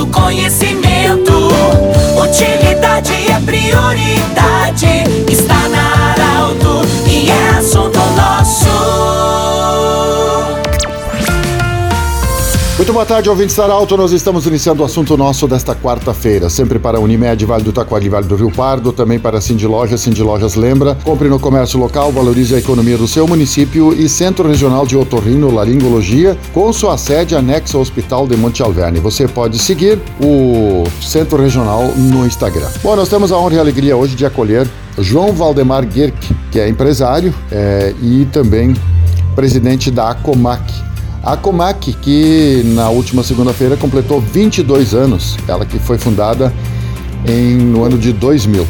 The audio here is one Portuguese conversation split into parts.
do conhecimento. Utilidade é prioridade. Muito boa tarde, ouvintes da Alto. Nós estamos iniciando o assunto nosso desta quarta-feira. Sempre para a Unimed, Vale do Taquari, Vale do Rio Pardo, também para a Cindy Lojas. Cindy Lojas lembra, compre no comércio local, valorize a economia do seu município e Centro Regional de Otorrino Laringologia, com sua sede anexa ao Hospital de Monte Alverne. Você pode seguir o Centro Regional no Instagram. Bom, nós temos a honra e a alegria hoje de acolher João Valdemar Guerck, que é empresário é, e também presidente da Acomac. A Comac, que na última segunda-feira completou 22 anos, ela que foi fundada em, no ano de 2000.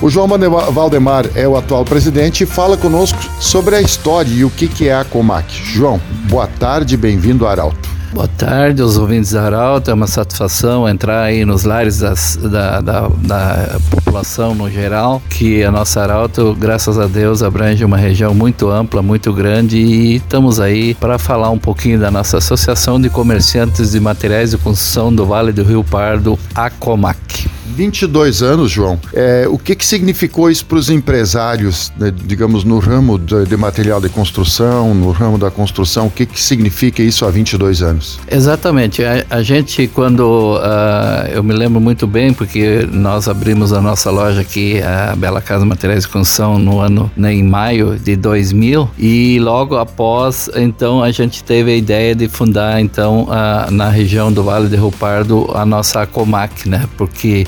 O João Valdemar é o atual presidente e fala conosco sobre a história e o que, que é a Comac. João, boa tarde, bem-vindo ao Arauto. Boa tarde aos ouvintes da Arauto, é uma satisfação entrar aí nos lares das, da, da, da, população no geral, que a nossa Arauto, graças a Deus, abrange uma região muito ampla, muito grande e estamos aí para falar um pouquinho da nossa Associação de Comerciantes de Materiais de Construção do Vale do Rio Pardo, a Comac. 22 anos, João. É, o que, que significou isso para os empresários, né, digamos, no ramo de, de, material de construção, no ramo da construção? O que, que significa isso há 22 anos? Exatamente. A, a gente, quando. Uh, eu me lembro muito bem, porque nós abrimos a nossa loja aqui, a Bela Casa Materiais de Construção, no ano, né, em maio de 2000, e logo após, então, a gente teve a ideia de fundar, então, na região do Vale de Rio Pardo, a nossa Comac, né? Porque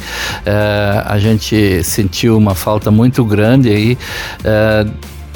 a gente sentiu uma falta muito grande aí uh,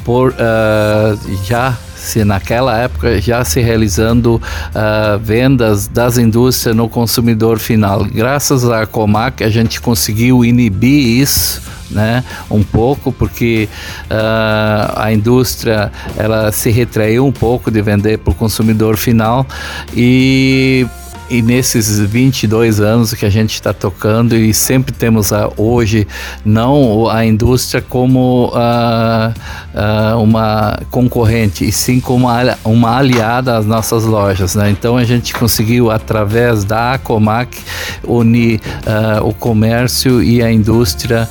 por uh, já se naquela época já se realizando uh, vendas das indústrias no consumidor final. Graças à Comac a gente conseguiu inibir isso né, um pouco, porque uh, a indústria ela se retraiu um pouco de vender para o consumidor final e e nesses 22 anos que a gente está tocando e sempre temos a, hoje não a indústria como uh, uh, uma concorrente e sim como uma, uma aliada às nossas lojas, né? Então a gente conseguiu através da Acomac unir uh, o comércio e a indústria,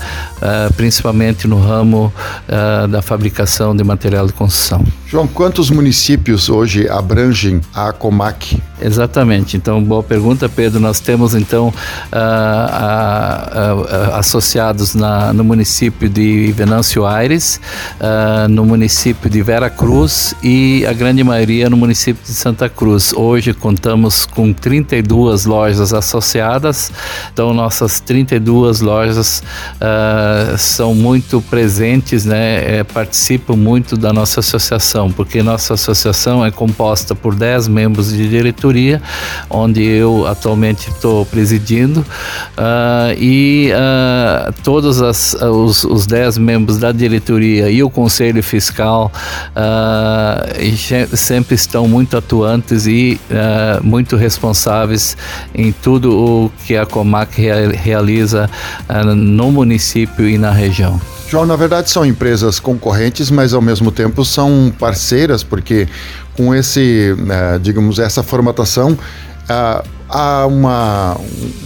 principalmente no ramo da fabricação de material de construção. João, quantos municípios hoje abrangem a Acomac? Exatamente. Então boa pergunta, Pedro. Nós temos então uh, uh, uh, associados na, no município de Venâncio Aires, no município de Vera Cruz e a grande maioria no município de Santa Cruz. Hoje contamos com 32 lojas associadas, então nossas 32 lojas são muito presentes, né, é, participam muito da nossa associação, porque nossa associação é composta por 10 membros de diretoria, onde onde eu atualmente estou presidindo, uh, e uh, todos as, os, os dez membros da diretoria e o conselho fiscal uh, sempre estão muito atuantes e muito responsáveis em tudo o que a Comac realiza no município e na região. João, na verdade são empresas concorrentes, mas ao mesmo tempo são parceiras, porque com esse, digamos, essa formatação, ah, há uma,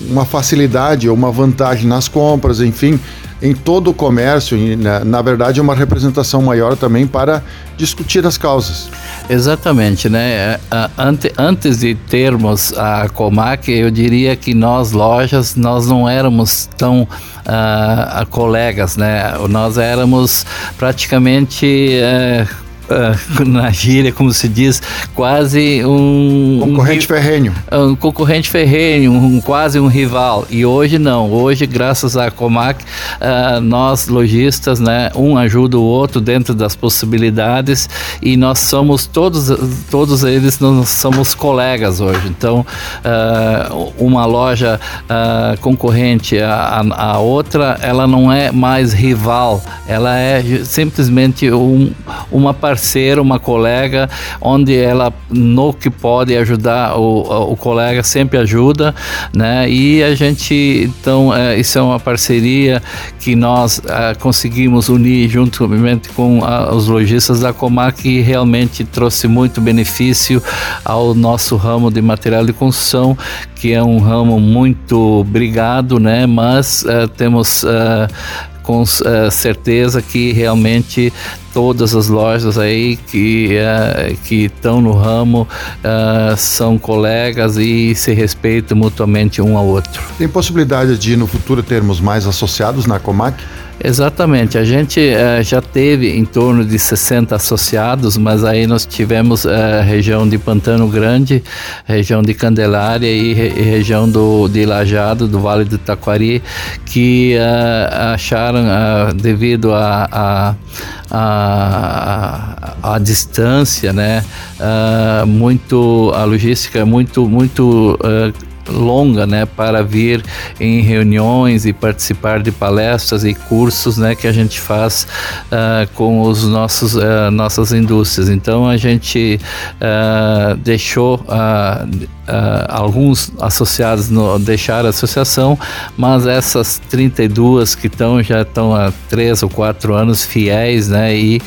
uma facilidade ou uma vantagem nas compras, enfim, em todo o comércio, e, na, na, verdade, é uma representação maior também para discutir as causas. Exatamente, né? É, ante, antes de termos a Comac, eu diria que nós, lojas, nós não éramos tão uh, colegas, né? Nós éramos praticamente. Uh, uh, na gíria, como se diz, quase um. Concorrente um, ferrenho. Um concorrente ferrenho, um, quase um rival. E hoje não. Hoje, graças à Comac, uh, nós, lojistas, né, um ajuda o outro dentro das possibilidades e nós somos todos, todos eles, nós somos colegas hoje. Então, uh, uma loja concorrente à, à outra, ela não é mais rival, ela é simplesmente um, uma parceira, uma colega, onde ela no que pode ajudar o, o colega sempre ajuda, né? E a gente então é, isso é uma parceria que nós é, conseguimos unir juntamente com a, os lojistas da Comac que realmente trouxe muito benefício ao nosso ramo de material de construção, que é um ramo muito brigado, né? Mas uh, temos uh, com uh, certeza que realmente todas as lojas aí que uh, que estão no ramo uh, são colegas e se respeitam mutuamente um ao outro. Tem possibilidade de no futuro termos mais associados na Comac? Exatamente, a gente uh, já teve em torno de 60 associados, mas aí nós tivemos a uh, região de Pantano Grande, região de Candelária e, re e região do, de Lajado, do Vale do Taquari, que uh, acharam, devido a, a, a, a, distância, né, muito, a logística é muito, muito longa, né, para vir em reuniões e participar de palestras e cursos, né, que a gente faz uh, com os nossos uh, nossas indústrias. Então a gente uh, deixou alguns associados no, deixar a associação, mas essas 32 que estão já estão há três ou quatro anos fiéis, né, e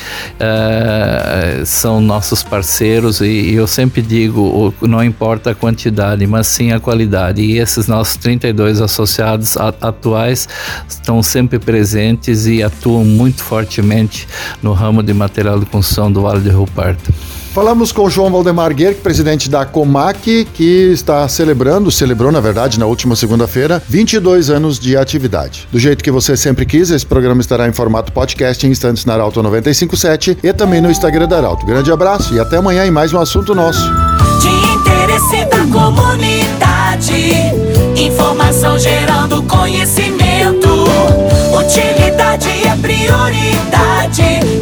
são nossos parceiros e, e eu sempre digo, não importa a quantidade, mas sim a qualidade e esses nossos 32 associados atuais estão sempre presentes e atuam muito fortemente no ramo de material de construção do Vale do Rio. Falamos com o João Valdemar Guerque, presidente da Comac, que está celebrando, celebrou na verdade na última segunda-feira, 22 anos de atividade. Do jeito que você sempre quis, esse programa estará em formato podcast em instantes na Arauto 957 e também no Instagram da Arauto. Grande abraço e até amanhã em mais um assunto nosso. De interesse da comunidade, informação gerando conhecimento, utilidade é prioridade